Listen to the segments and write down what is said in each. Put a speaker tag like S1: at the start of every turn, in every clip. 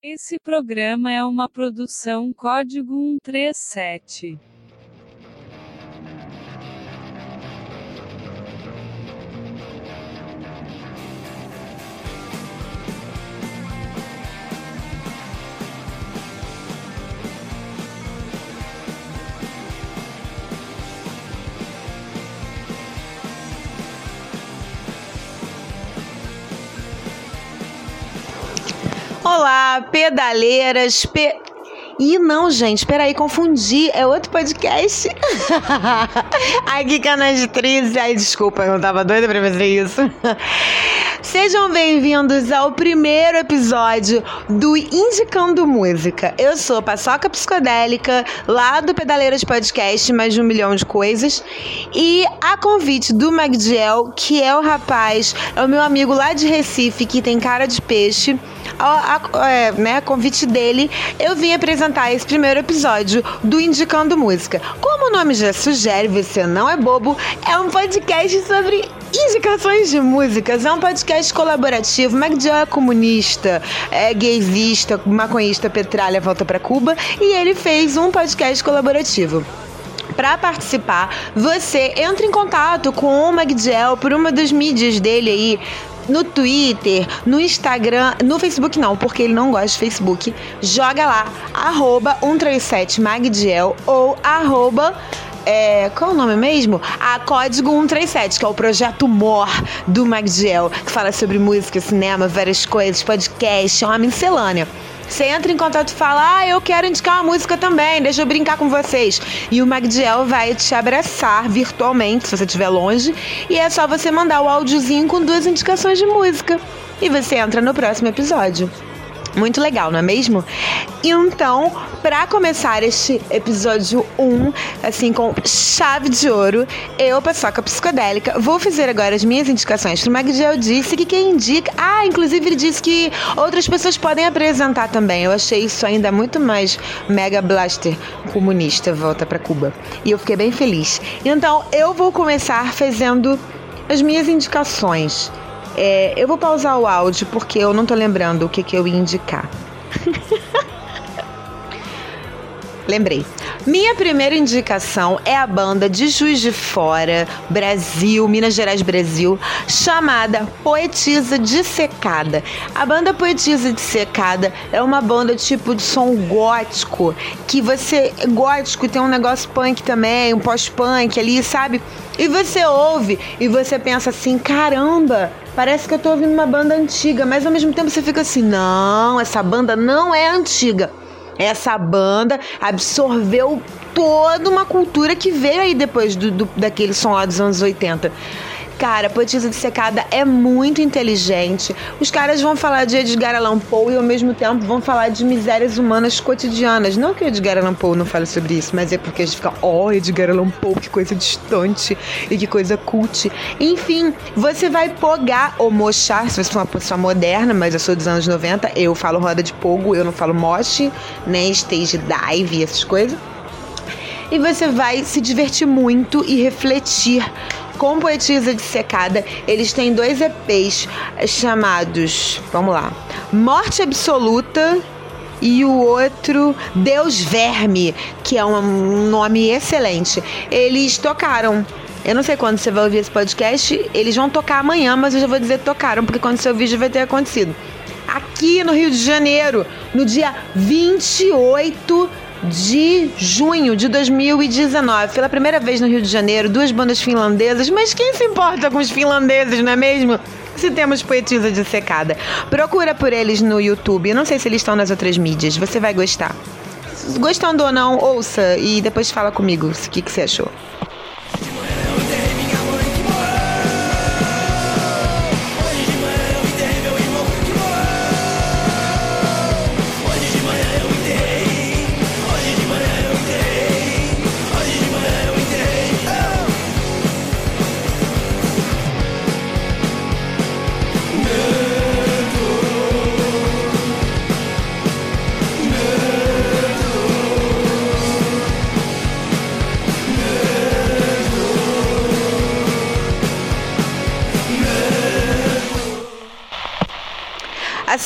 S1: Esse programa é uma produção Código 137.
S2: Olá, pedaleiras, pe... E não, gente, peraí, confundi. É outro podcast. Aqui, triz! Ai, desculpa, eu tava doida pra fazer isso. Sejam bem-vindos ao primeiro episódio do Indicando Música. Eu sou Paçoca Psicodélica, lá do Pedaleiras Podcast, mais de um milhão de coisas. E a convite do Magdiel, que é o rapaz, é o meu amigo lá de Recife, que tem cara de peixe a, a é, né, convite dele, eu vim apresentar esse primeiro episódio do Indicando Música. Como o nome já sugere, você não é bobo, é um podcast sobre indicações de músicas. É um podcast colaborativo. Mac é comunista, é gaysista, maconhista, petralha, volta para Cuba. E ele fez um podcast colaborativo para participar, você entra em contato com o Magdiel por uma das mídias dele aí, no Twitter, no Instagram, no Facebook não, porque ele não gosta de Facebook. Joga lá, arroba 137magdiel ou arroba é, qual é o nome mesmo? A Código 137, que é o projeto MOR do Magdiel, que fala sobre música, cinema, várias coisas, podcast, é uma miscelânea. Você entra em contato e fala: Ah, eu quero indicar uma música também, deixa eu brincar com vocês. E o Magdiel vai te abraçar virtualmente, se você estiver longe. E é só você mandar o áudiozinho com duas indicações de música. E você entra no próximo episódio. Muito legal, não é mesmo? Então, para começar este episódio 1, assim com chave de ouro, eu, Paçoca Psicodélica, vou fazer agora as minhas indicações pro Magdiel disse que quem indica. Ah, inclusive ele disse que outras pessoas podem apresentar também. Eu achei isso ainda muito mais mega blaster comunista volta para Cuba. E eu fiquei bem feliz. Então, eu vou começar fazendo as minhas indicações. É, eu vou pausar o áudio porque eu não tô lembrando o que, que eu ia indicar. Lembrei. Minha primeira indicação é a banda de Juiz de Fora, Brasil, Minas Gerais, Brasil, chamada Poetisa Dissecada. A banda Poetisa Dissecada é uma banda tipo de som gótico, que você. gótico tem um negócio punk também, um pós-punk ali, sabe? E você ouve e você pensa assim: caramba, parece que eu tô ouvindo uma banda antiga, mas ao mesmo tempo você fica assim: não, essa banda não é antiga essa banda absorveu toda uma cultura que veio aí depois do, do daquele som lá dos anos 80. Cara, Poetisa secada é muito inteligente. Os caras vão falar de Edgar Allan Poe e ao mesmo tempo vão falar de misérias humanas cotidianas. Não que Edgar Allan Poe não fale sobre isso, mas é porque a gente fica, ó, oh, Edgar Allan Poe, que coisa distante e que coisa cult. Enfim, você vai pogar ou mochar, se você for uma pessoa moderna, mas eu sou dos anos 90, eu falo roda de pogo, eu não falo moche, nem stage dive, essas coisas e você vai se divertir muito e refletir com Poetisa secada, Eles têm dois EPs chamados, vamos lá, Morte Absoluta e o outro Deus Verme, que é um nome excelente. Eles tocaram. Eu não sei quando você vai ouvir esse podcast, eles vão tocar amanhã, mas eu já vou dizer tocaram, porque quando seu vídeo vai ter acontecido. Aqui no Rio de Janeiro, no dia 28 de junho de 2019. Pela primeira vez no Rio de Janeiro, duas bandas finlandesas. Mas quem se importa com os finlandeses, não é mesmo? se temos poetisa secada, Procura por eles no YouTube. Eu não sei se eles estão nas outras mídias. Você vai gostar. Gostando ou não, ouça e depois fala comigo o que, que você achou.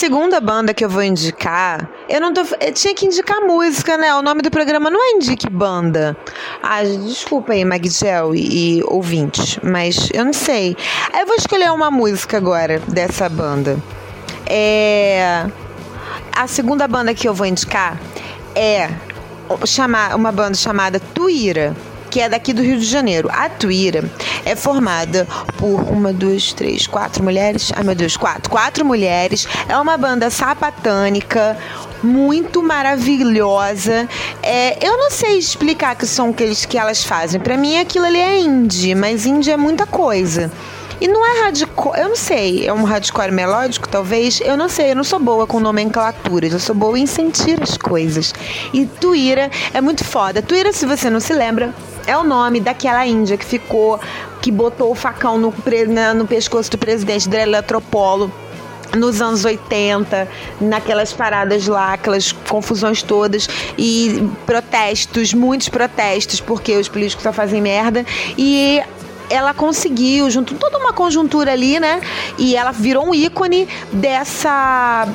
S2: Segunda banda que eu vou indicar, eu não tô. Eu tinha que indicar música, né? O nome do programa não é Indique Banda. Ah, desculpa aí, Magdiel e, e ouvintes, mas eu não sei. Aí eu vou escolher uma música agora dessa banda. É. A segunda banda que eu vou indicar é chamar uma banda chamada Tuíra que é daqui do Rio de Janeiro. A Tuíra é formada por uma, duas, três, quatro mulheres. Ai, meu Deus, quatro. Quatro mulheres. É uma banda sapatânica muito maravilhosa. É, eu não sei explicar que som que, eles, que elas fazem. Para mim aquilo ali é indie, mas indie é muita coisa. E não é hardcore, eu não sei, é um hardcore melódico, talvez? Eu não sei, eu não sou boa com nomenclaturas, eu sou boa em sentir as coisas. E Tuíra é muito foda. Tuíra, se você não se lembra, é o nome daquela índia que ficou, que botou o facão no, no pescoço do presidente da Eletropolo nos anos 80, naquelas paradas lá, aquelas confusões todas e protestos, muitos protestos, porque os políticos só fazem merda. E ela conseguiu, junto toda uma conjuntura ali, né? E ela virou um ícone dessa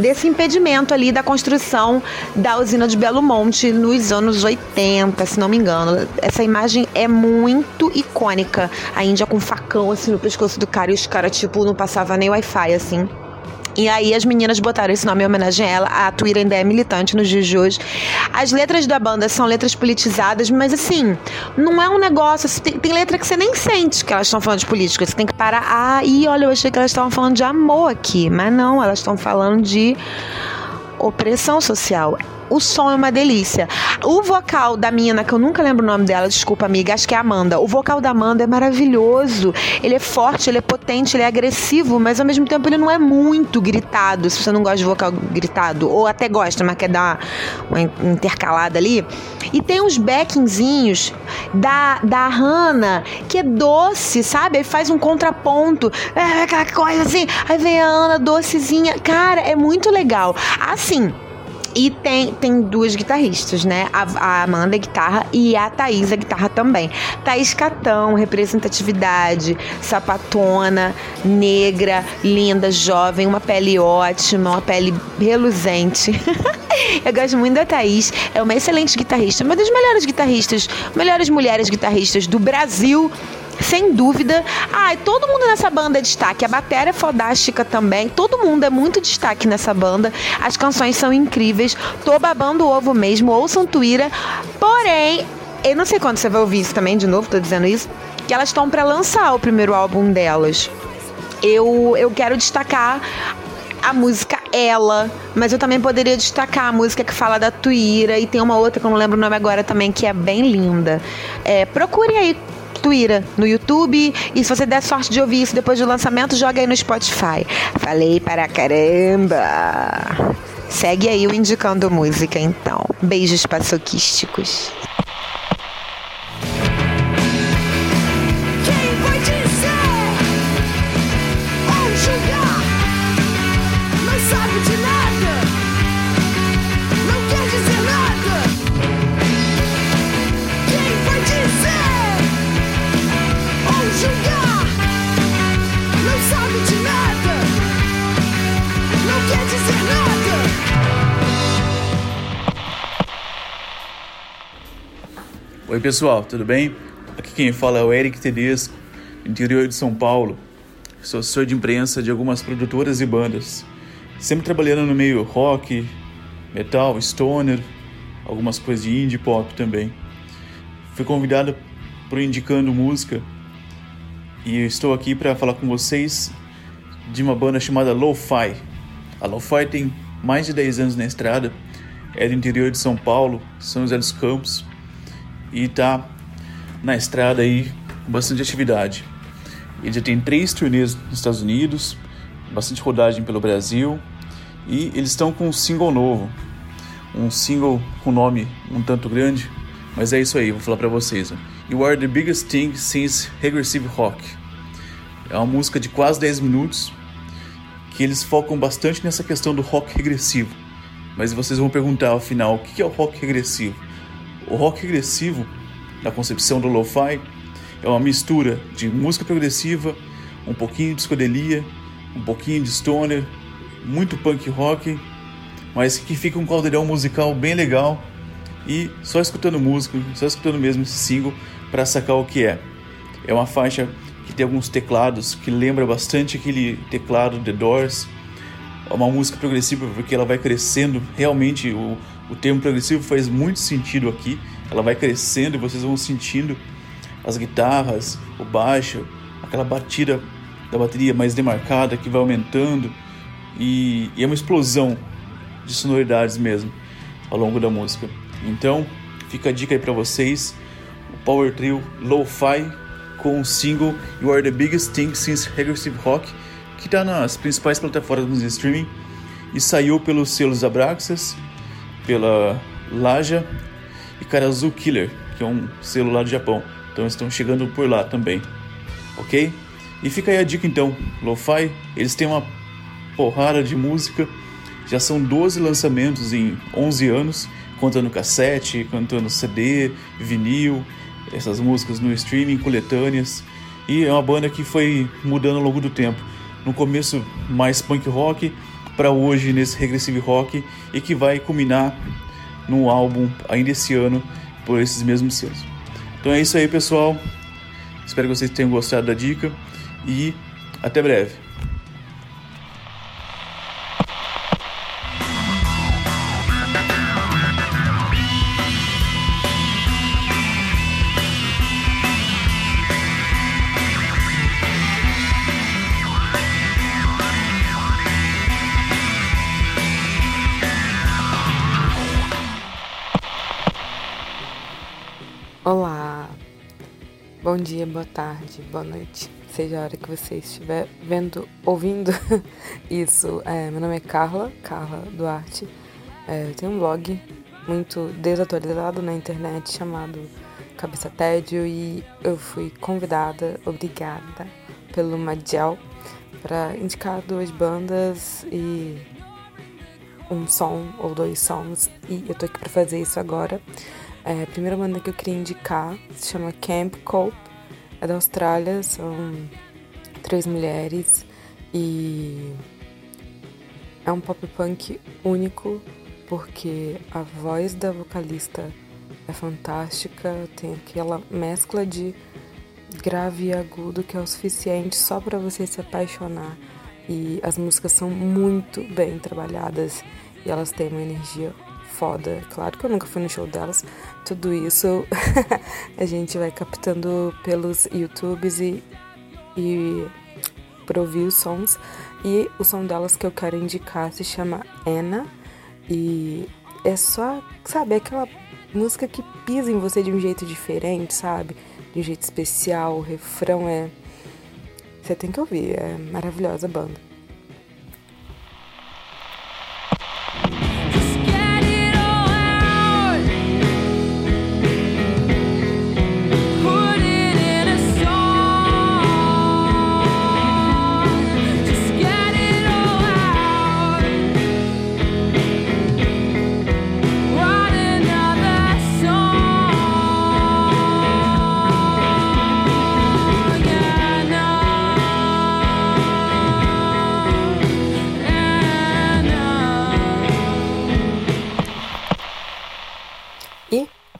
S2: desse impedimento ali da construção da usina de Belo Monte nos anos 80, se não me engano. Essa imagem é muito icônica. A Índia com um facão assim no pescoço do cara e os caras, tipo, não passava nem Wi-Fi assim. E aí as meninas botaram esse nome em homenagem a ela. A Twitter ainda é militante nos dias de hoje. As letras da banda são letras politizadas, mas assim, não é um negócio. Assim, tem, tem letra que você nem sente que elas estão falando de política. Você tem que parar. Ah, e olha, eu achei que elas estavam falando de amor aqui. Mas não, elas estão falando de opressão social o som é uma delícia. O vocal da mina, que eu nunca lembro o nome dela, desculpa, amiga, acho que é Amanda. O vocal da Amanda é maravilhoso. Ele é forte, ele é potente, ele é agressivo, mas ao mesmo tempo ele não é muito gritado. Se você não gosta de vocal gritado, ou até gosta, mas quer dar uma intercalada ali. E tem uns backingzinhos da, da Hannah, que é doce, sabe? Aí faz um contraponto, é aquela coisa assim. Aí vem a Ana docezinha. Cara, é muito legal. Assim. E tem, tem duas guitarristas, né? A, a Amanda, guitarra, e a Thaís, a guitarra também. Thaís Catão, representatividade, sapatona, negra, linda, jovem, uma pele ótima, uma pele reluzente. Eu gosto muito da Thaís, é uma excelente guitarrista, uma das melhores guitarristas, melhores mulheres guitarristas do Brasil sem dúvida. Ah, todo mundo nessa banda é destaque. A bateria é fodástica também. Todo mundo é muito destaque nessa banda. As canções são incríveis. Tô babando o ovo mesmo. Ouçam Tuíra. Porém, eu não sei quando você vai ouvir isso também, de novo, tô dizendo isso. Que elas estão para lançar o primeiro álbum delas. Eu, eu quero destacar a música Ela, mas eu também poderia destacar a música que fala da Tuíra e tem uma outra que eu não lembro o nome agora também que é bem linda. É, procure aí Tuíra no YouTube. E se você der sorte de ouvir isso depois do lançamento, joga aí no Spotify. Falei para caramba! Segue aí o Indicando Música, então. Beijos paçoquísticos.
S3: Oi pessoal, tudo bem? Aqui quem fala é o Eric Tedesco, interior de São Paulo. Sou assessor de imprensa de algumas produtoras e bandas, sempre trabalhando no meio rock, metal, stoner, algumas coisas de indie pop também. Fui convidado por Indicando Música e estou aqui para falar com vocês de uma banda chamada Lo-Fi. A Lo-Fi tem mais de 10 anos na estrada, é do interior de São Paulo, São José dos Campos e está na estrada aí com bastante atividade. Ele já tem três turnês nos Estados Unidos, bastante rodagem pelo Brasil e eles estão com um single novo, um single com nome um tanto grande, mas é isso aí, vou falar para vocês. Ó. You Are the Biggest Thing Since Regressive Rock. É uma música de quase 10 minutos que eles focam bastante nessa questão do rock regressivo. Mas vocês vão perguntar ao final o que é o rock regressivo? O rock regressivo, na concepção do lo-fi, é uma mistura de música progressiva, um pouquinho de psicodelia, um pouquinho de stoner muito punk rock, mas que fica um caldeirão musical bem legal. E só escutando música, só escutando mesmo esse single para sacar o que é. É uma faixa que tem alguns teclados que lembra bastante aquele teclado The Doors. É uma música progressiva porque ela vai crescendo. Realmente o, o termo progressivo faz muito sentido aqui. Ela vai crescendo e vocês vão sentindo as guitarras, o baixo, aquela batida da bateria mais demarcada que vai aumentando e, e é uma explosão de sonoridades mesmo ao longo da música. Então, fica a dica aí para vocês, o Power Trio Lo-Fi com o single You Are The Biggest Thing Since Regressive Rock, que está nas principais plataformas de streaming e saiu pelos selos Abraxas, pela Laja e Karazu Killer, que é um lá do Japão. Então estão chegando por lá também, ok? E fica aí a dica então, Lo-Fi, eles têm uma porrada de música, já são 12 lançamentos em 11 anos, contando cassete, cantando CD, vinil, essas músicas no streaming, coletâneas, e é uma banda que foi mudando ao longo do tempo. No começo mais punk rock, para hoje nesse regressive rock, e que vai culminar num álbum ainda esse ano por esses mesmos selos. Então é isso aí, pessoal. Espero que vocês tenham gostado da dica e até breve.
S4: Bom dia, boa tarde, boa noite, seja a hora que você estiver vendo, ouvindo isso. É, meu nome é Carla, Carla Duarte. É, eu tenho um blog muito desatualizado na internet chamado Cabeça Tédio e eu fui convidada, obrigada pelo Madiel para indicar duas bandas e um som ou dois sons e eu tô aqui para fazer isso agora. É, a primeira banda que eu queria indicar se chama Camp Cope, é da Austrália, são três mulheres e é um pop punk único porque a voz da vocalista é fantástica, tem aquela mescla de grave e agudo que é o suficiente só para você se apaixonar. E as músicas são muito bem trabalhadas e elas têm uma energia foda. Claro que eu nunca fui no show delas. Tudo isso a gente vai captando pelos YouTubes e, e por ouvir os sons. E o som delas que eu quero indicar se chama Anna. E é só, sabe, aquela música que pisa em você de um jeito diferente, sabe? De um jeito especial. O refrão é. Você tem que ouvir, é maravilhosa a banda.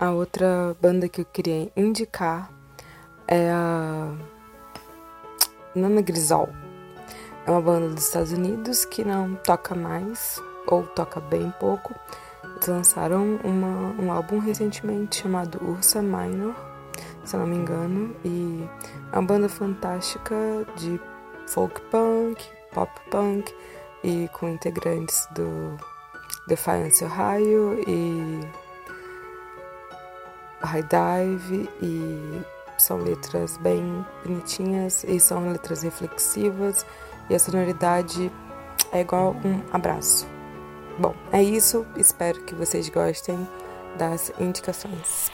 S4: A outra banda que eu queria indicar é a Nana Grisol. É uma banda dos Estados Unidos que não toca mais, ou toca bem pouco. Eles lançaram uma, um álbum recentemente chamado Ursa Minor, se eu não me engano, e é uma banda fantástica de folk punk, pop punk, e com integrantes do Defiance Ohio e High Dive e são letras bem bonitinhas e são letras reflexivas e a sonoridade é igual um abraço. Bom, é isso. Espero que vocês gostem das indicações.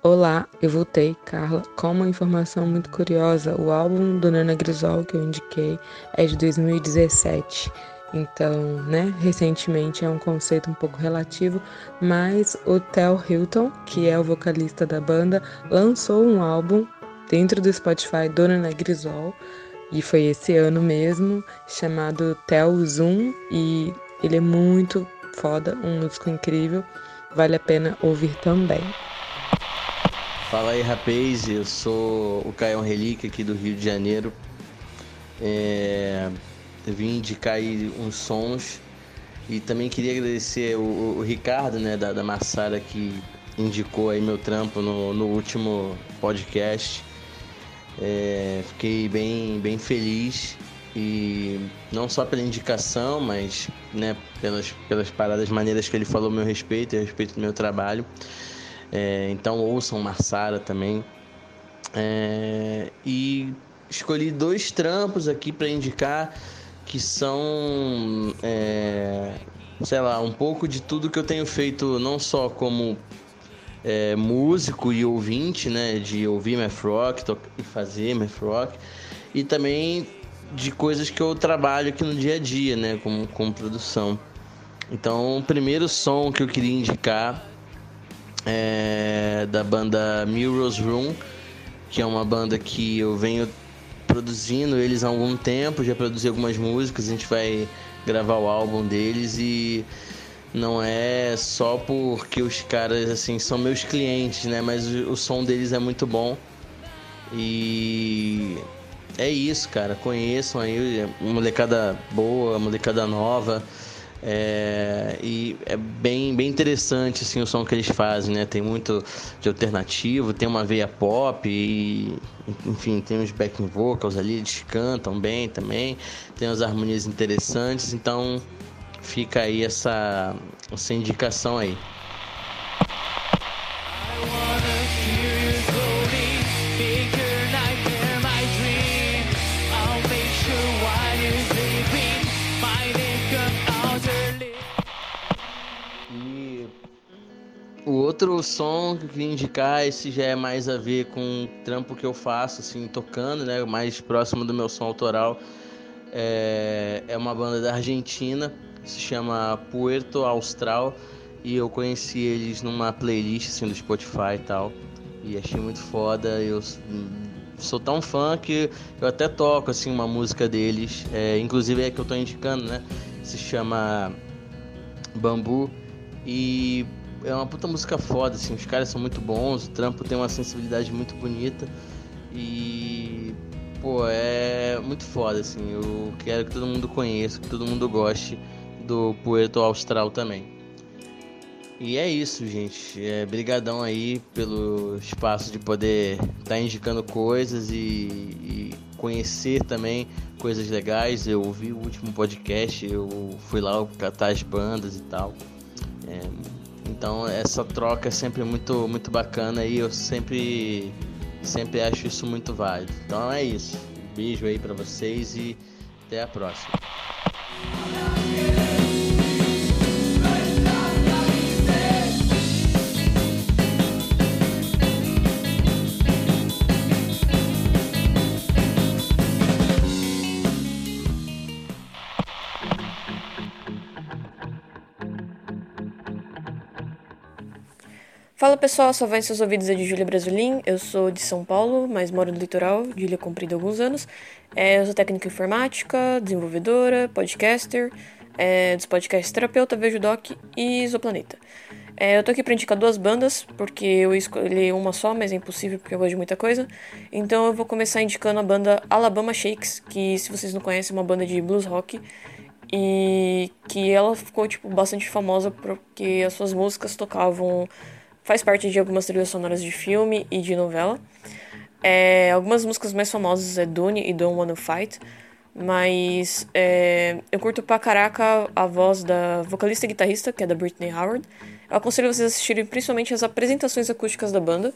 S4: Olá, eu voltei, Carla, com uma informação muito curiosa. O álbum do Nana Grisol que eu indiquei é de 2017. Então, né, recentemente é um conceito um pouco relativo, mas o Tel Hilton, que é o vocalista da banda, lançou um álbum dentro do Spotify do Nana Grisol, e foi esse ano mesmo, chamado Tel Zoom, e ele é muito foda, um músico incrível, vale a pena ouvir também.
S5: Fala aí, rapaz, eu sou o Caio Relíquia aqui do Rio de Janeiro. É... Eu vim indicar aí uns sons e também queria agradecer o, o Ricardo, né, da, da Massara, que indicou aí meu trampo no, no último podcast. É... Fiquei bem, bem feliz e não só pela indicação, mas né, pelas, pelas paradas maneiras que ele falou a meu respeito, a respeito do meu trabalho. É, então ouçam Marsara também. É, e escolhi dois trampos aqui para indicar que são, é, sei lá, um pouco de tudo que eu tenho feito, não só como é, músico e ouvinte, né, de ouvir math rock e fazer math rock, e também de coisas que eu trabalho aqui no dia a dia, né, como, como produção. Então, o primeiro som que eu queria indicar é da banda Mirror's Room, que é uma banda que eu venho produzindo eles há algum tempo, já produzi algumas músicas, a gente vai gravar o álbum deles e não é só porque os caras assim são meus clientes, né, mas o, o som deles é muito bom. E é isso, cara. Conheçam aí, molecada boa, molecada nova. É, e é bem, bem interessante assim, o som que eles fazem, né? Tem muito de alternativo, tem uma veia pop e enfim, tem uns backing vocals ali, eles cantam bem também, tem umas harmonias interessantes, então fica aí essa, essa indicação aí. Outro som que eu queria indicar, esse já é mais a ver com o trampo que eu faço, assim, tocando, né? Mais próximo do meu som autoral. É, é uma banda da Argentina, se chama Puerto Austral. E eu conheci eles numa playlist assim, do Spotify e tal. E achei muito foda. Eu sou tão fã que eu até toco assim uma música deles. É, inclusive é que eu tô indicando, né? Se chama Bambu. E é uma puta música foda, assim, os caras são muito bons, o trampo tem uma sensibilidade muito bonita e pô, é muito foda, assim, eu quero que todo mundo conheça, que todo mundo goste do Puerto Austral também. E é isso, gente. É brigadão aí pelo espaço de poder estar tá indicando coisas e, e, conhecer também coisas legais. Eu ouvi o último podcast, eu fui lá catar as bandas e tal. É, então essa troca é sempre muito, muito bacana e eu sempre, sempre acho isso muito válido. Então é isso. Um beijo aí para vocês e até a próxima.
S6: Fala pessoal, só vai em seus ouvidos é de Júlia Brasolim. Eu sou de São Paulo, mas moro no litoral, de Ilha Comprida há alguns anos. É, eu sou técnica informática, desenvolvedora, podcaster, é, dos podcasts Terapeuta, Vejo Doc e Isoplaneta. É, eu tô aqui pra indicar duas bandas, porque eu escolhi uma só, mas é impossível porque eu gosto de muita coisa. Então eu vou começar indicando a banda Alabama Shakes, que se vocês não conhecem é uma banda de blues rock. E que ela ficou, tipo, bastante famosa porque as suas músicas tocavam faz parte de algumas trilhas sonoras de filme e de novela. É, algumas músicas mais famosas é Dune e Don't Wanna Fight, mas é, eu curto pra caraca a voz da vocalista e guitarrista, que é da Britney Howard. Eu aconselho vocês a assistirem principalmente as apresentações acústicas da banda,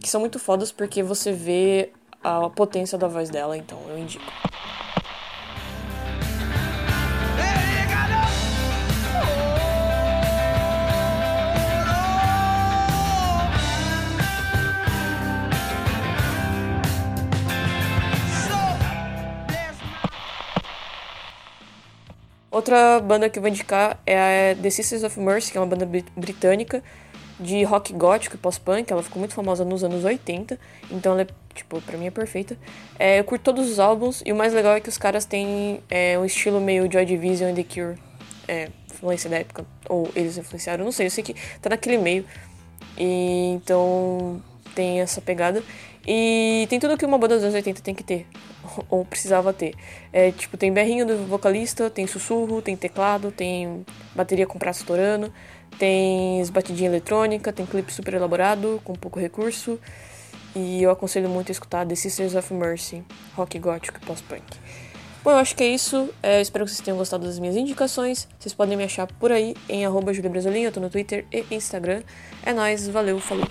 S6: que são muito fodas porque você vê a potência da voz dela, então eu indico. Outra banda que eu vou indicar é a The Sisters of Mercy, que é uma banda britânica de rock gótico e pós-punk. Ela ficou muito famosa nos anos 80, então ela é, tipo, pra mim é perfeita. É, eu curto todos os álbuns e o mais legal é que os caras têm é, um estilo meio Joy Division e The Cure. É, influência da época, ou eles influenciaram, não sei, eu sei que tá naquele meio. E então tem essa pegada. E tem tudo que uma banda dos anos 80 tem que ter, ou precisava ter. É, tipo, tem berrinho do vocalista, tem sussurro, tem teclado, tem bateria com prato estourando, tem batidinha eletrônica, tem clipe super elaborado, com pouco recurso. E eu aconselho muito a escutar The Sisters of Mercy, rock gótico e pós-punk. Bom, eu acho que é isso. É, espero que vocês tenham gostado das minhas indicações. Vocês podem me achar por aí em arroba eu tô no Twitter e Instagram. É nóis, valeu, falou!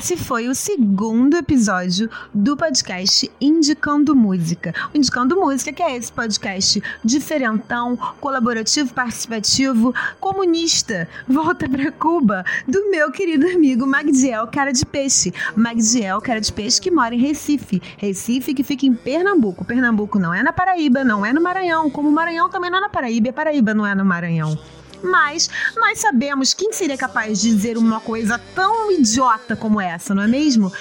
S2: Esse foi o segundo episódio do podcast Indicando Música. O Indicando Música, que é esse podcast diferentão, colaborativo, participativo, comunista, volta para Cuba, do meu querido amigo Magdiel Cara de Peixe. Magdiel Cara de Peixe que mora em Recife. Recife que fica em Pernambuco. Pernambuco não é na Paraíba, não é no Maranhão, como o Maranhão também não é na Paraíba, e Paraíba não é no Maranhão mas nós sabemos quem seria capaz de dizer uma coisa tão idiota como essa, não é mesmo?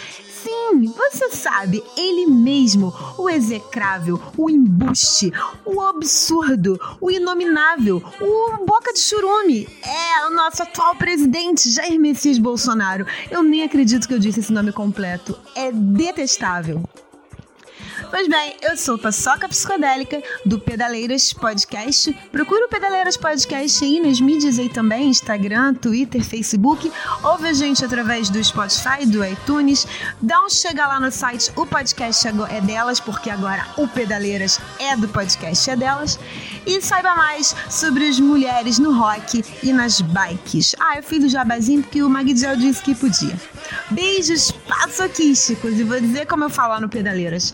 S2: Sim, você sabe, ele mesmo, o execrável, o embuste, o absurdo, o inominável, o boca de churume. É o nosso atual presidente, Jair Messias Bolsonaro. Eu nem acredito que eu disse esse nome completo. É detestável. Pois bem, eu sou Paçoca Psicodélica do Pedaleiras Podcast. Procura o Pedaleiras Podcast aí nas mídias aí também, Instagram, Twitter, Facebook. Ouve a gente através do Spotify, do iTunes. Dá um chega lá no site, o podcast é delas, porque agora o Pedaleiras é do podcast é delas. E saiba mais sobre as mulheres no rock e nas bikes. Ah, eu fiz o jabazinho porque o Magdiel disse que podia. Beijos paçoquísticos e vou dizer como eu falo no Pedaleiras.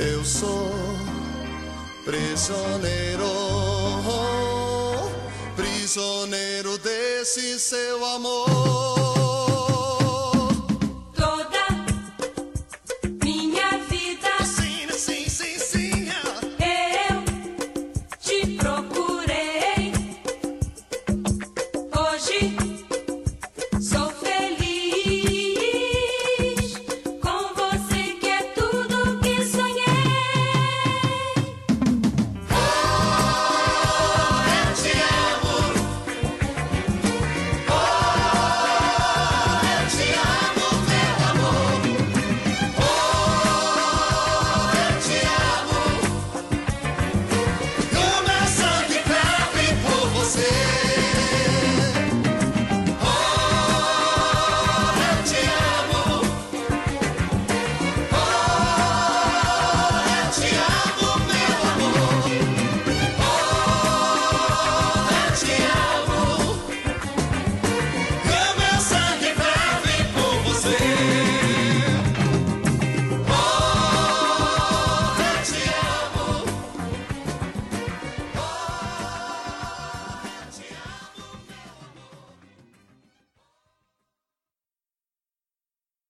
S7: Eu sou prisioneiro, prisioneiro desse seu amor.